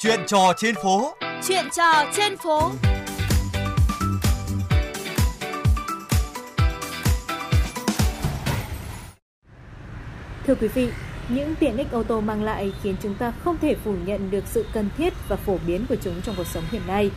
Chuyện trò trên phố. Chuyện trò trên phố. Thưa quý vị, những tiện ích ô tô mang lại khiến chúng ta không thể phủ nhận được sự cần thiết và phổ biến của chúng trong cuộc sống hiện nay.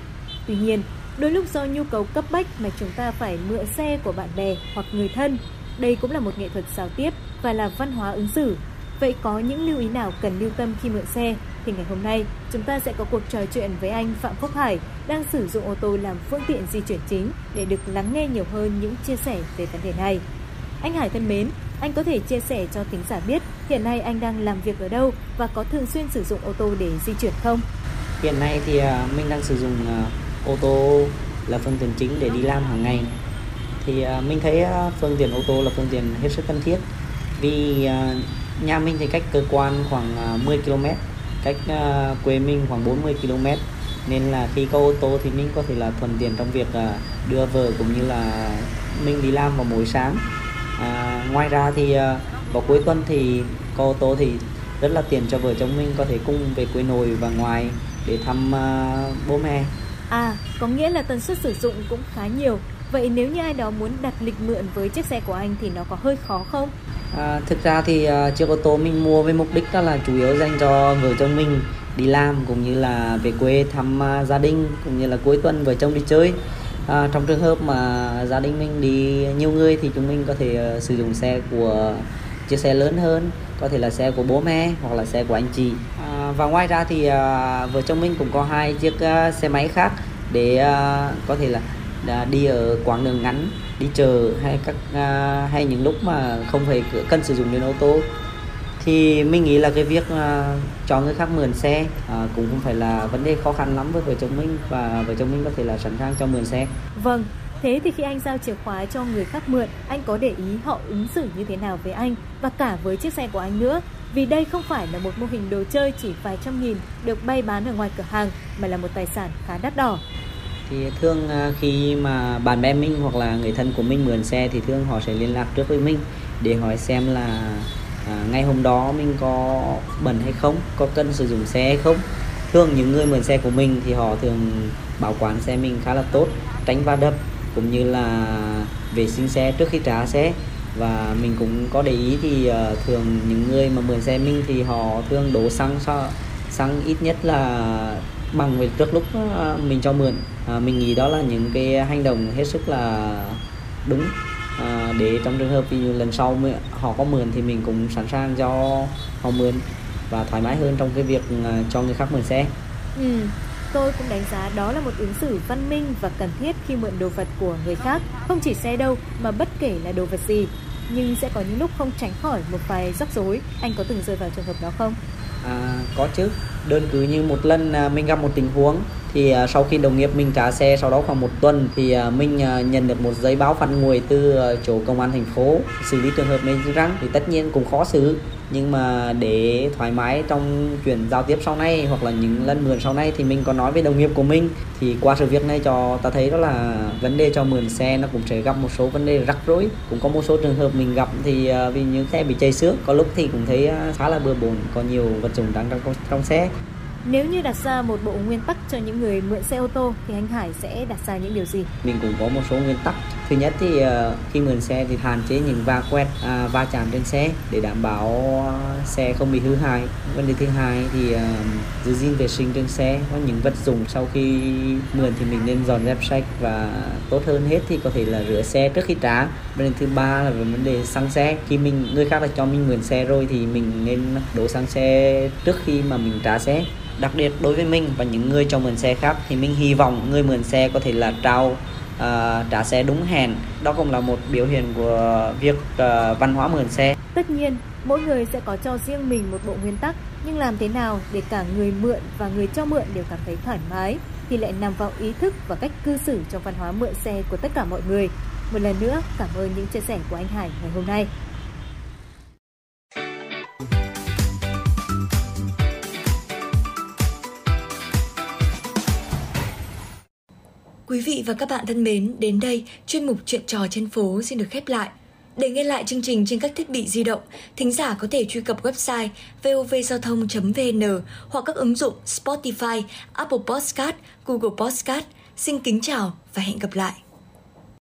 Tuy nhiên, đôi lúc do nhu cầu cấp bách mà chúng ta phải mượn xe của bạn bè hoặc người thân. Đây cũng là một nghệ thuật giao tiếp và là văn hóa ứng xử. Vậy có những lưu ý nào cần lưu tâm khi mượn xe? Thì ngày hôm nay, chúng ta sẽ có cuộc trò chuyện với anh Phạm Phúc Hải đang sử dụng ô tô làm phương tiện di chuyển chính để được lắng nghe nhiều hơn những chia sẻ về vấn đề này. Anh Hải thân mến, anh có thể chia sẻ cho tính giả biết hiện nay anh đang làm việc ở đâu và có thường xuyên sử dụng ô tô để di chuyển không? Hiện nay thì à, mình đang sử dụng à, ô tô là phương tiện chính để đi làm hàng ngày. Thì à, mình thấy phương tiện ô tô là phương tiện hết sức cần thiết vì nhà mình thì cách cơ quan khoảng 10 km, cách à, quê mình khoảng 40 km. Nên là khi có ô tô thì mình có thể là thuận tiện trong việc à, đưa vợ cũng như là mình đi làm vào mỗi sáng. À, ngoài ra thì uh, vào cuối tuần thì có ô tô thì rất là tiện cho vợ chồng mình có thể cùng về quê nội và ngoài để thăm uh, bố mẹ. À có nghĩa là tần suất sử dụng cũng khá nhiều vậy nếu như ai đó muốn đặt lịch mượn với chiếc xe của anh thì nó có hơi khó không? À, thực ra thì uh, chiếc ô tô mình mua với mục đích đó là chủ yếu dành cho vợ chồng mình đi làm cũng như là về quê thăm uh, gia đình cũng như là cuối tuần vợ chồng đi chơi. À, trong trường hợp mà gia đình mình đi nhiều người thì chúng mình có thể uh, sử dụng xe của chiếc xe lớn hơn có thể là xe của bố mẹ hoặc là xe của anh chị. À, và ngoài ra thì uh, vợ chồng mình cũng có hai chiếc uh, xe máy khác để uh, có thể là đi ở quãng đường ngắn đi chờ hay các à, hay những lúc mà không phải cần sử dụng đến ô tô thì mình nghĩ là cái việc à, cho người khác mượn xe à, cũng không phải là vấn đề khó khăn lắm với vợ chồng mình và vợ chồng mình có thể là sẵn sàng cho mượn xe. Vâng, thế thì khi anh giao chìa khóa cho người khác mượn, anh có để ý họ ứng xử như thế nào với anh và cả với chiếc xe của anh nữa? Vì đây không phải là một mô hình đồ chơi chỉ vài trăm nghìn được bay bán ở ngoài cửa hàng mà là một tài sản khá đắt đỏ thì thường à, khi mà bạn bè mình hoặc là người thân của mình mượn xe thì thường họ sẽ liên lạc trước với mình để hỏi xem là à, hôm đó mình có bẩn hay không có cần sử dụng xe hay không. Thường những người mượn xe của mình thì họ thường bảo quản xe mình khá là tốt tránh va đập cũng như là vệ sinh xe trước khi trả xe. Và mình cũng có để ý thì uh, thường những người mà mượn xe mình thì họ thường đổ xăng xăng ít nhất là bằng về trước lúc uh, mình cho mượn à, mình nghĩ đó là những cái hành động hết sức là đúng à, để trong trường hợp ví dụ lần sau họ có mượn thì mình cũng sẵn sàng cho họ mượn và thoải mái hơn trong cái việc à, cho người khác mượn xe. Ừ, tôi cũng đánh giá đó là một ứng xử văn minh và cần thiết khi mượn đồ vật của người khác, không chỉ xe đâu mà bất kể là đồ vật gì. Nhưng sẽ có những lúc không tránh khỏi một vài rắc rối. Anh có từng rơi vào trường hợp đó không? À, có chứ. Đơn cử như một lần à, mình gặp một tình huống thì à, sau khi đồng nghiệp mình trả xe, sau đó khoảng một tuần thì à, mình nhận được một giấy báo phạt nguội từ chỗ công an thành phố xử lý trường hợp này răng thì tất nhiên cũng khó xử. Nhưng mà để thoải mái trong chuyện giao tiếp sau này hoặc là những lần mượn sau này thì mình có nói với đồng nghiệp của mình. Thì qua sự việc này cho, ta thấy đó là vấn đề cho mượn xe nó cũng sẽ gặp một số vấn đề rắc rối. Cũng có một số trường hợp mình gặp thì vì những xe bị chảy xước, có lúc thì cũng thấy khá là bừa bộn, có nhiều vật dụng đang trong trong xe nếu như đặt ra một bộ nguyên tắc cho những người mượn xe ô tô thì anh Hải sẽ đặt ra những điều gì? Mình cũng có một số nguyên tắc. Thứ nhất thì ờ, khi mượn xe thì hạn chế những va quẹt, à, va chạm trên xe để đảm bảo xe không bị hư hại. Vấn đề thứ hai thì ờ, giữ gìn vệ sinh trên xe. Có những vật dụng sau khi mượn thì mình nên dọn dẹp sạch và tốt hơn hết thì có thể là rửa xe trước khi trả. Vấn đề thứ ba là về vấn đề xăng xe. Khi mình người khác đã cho mình mượn xe rồi thì mình nên đổ xăng xe trước khi mà mình trả xe đặc biệt đối với mình và những người cho mượn xe khác thì mình hy vọng người mượn xe có thể là trao uh, trả xe đúng hẹn. Đó cũng là một biểu hiện của việc uh, văn hóa mượn xe. Tất nhiên mỗi người sẽ có cho riêng mình một bộ nguyên tắc nhưng làm thế nào để cả người mượn và người cho mượn đều cảm thấy thoải mái thì lại nằm vào ý thức và cách cư xử trong văn hóa mượn xe của tất cả mọi người. Một lần nữa cảm ơn những chia sẻ của anh Hải ngày hôm nay. Quý vị và các bạn thân mến, đến đây chuyên mục Chuyện trò trên phố xin được khép lại. Để nghe lại chương trình trên các thiết bị di động, thính giả có thể truy cập website vovgiao thông.vn hoặc các ứng dụng Spotify, Apple Podcast, Google Podcast. Xin kính chào và hẹn gặp lại!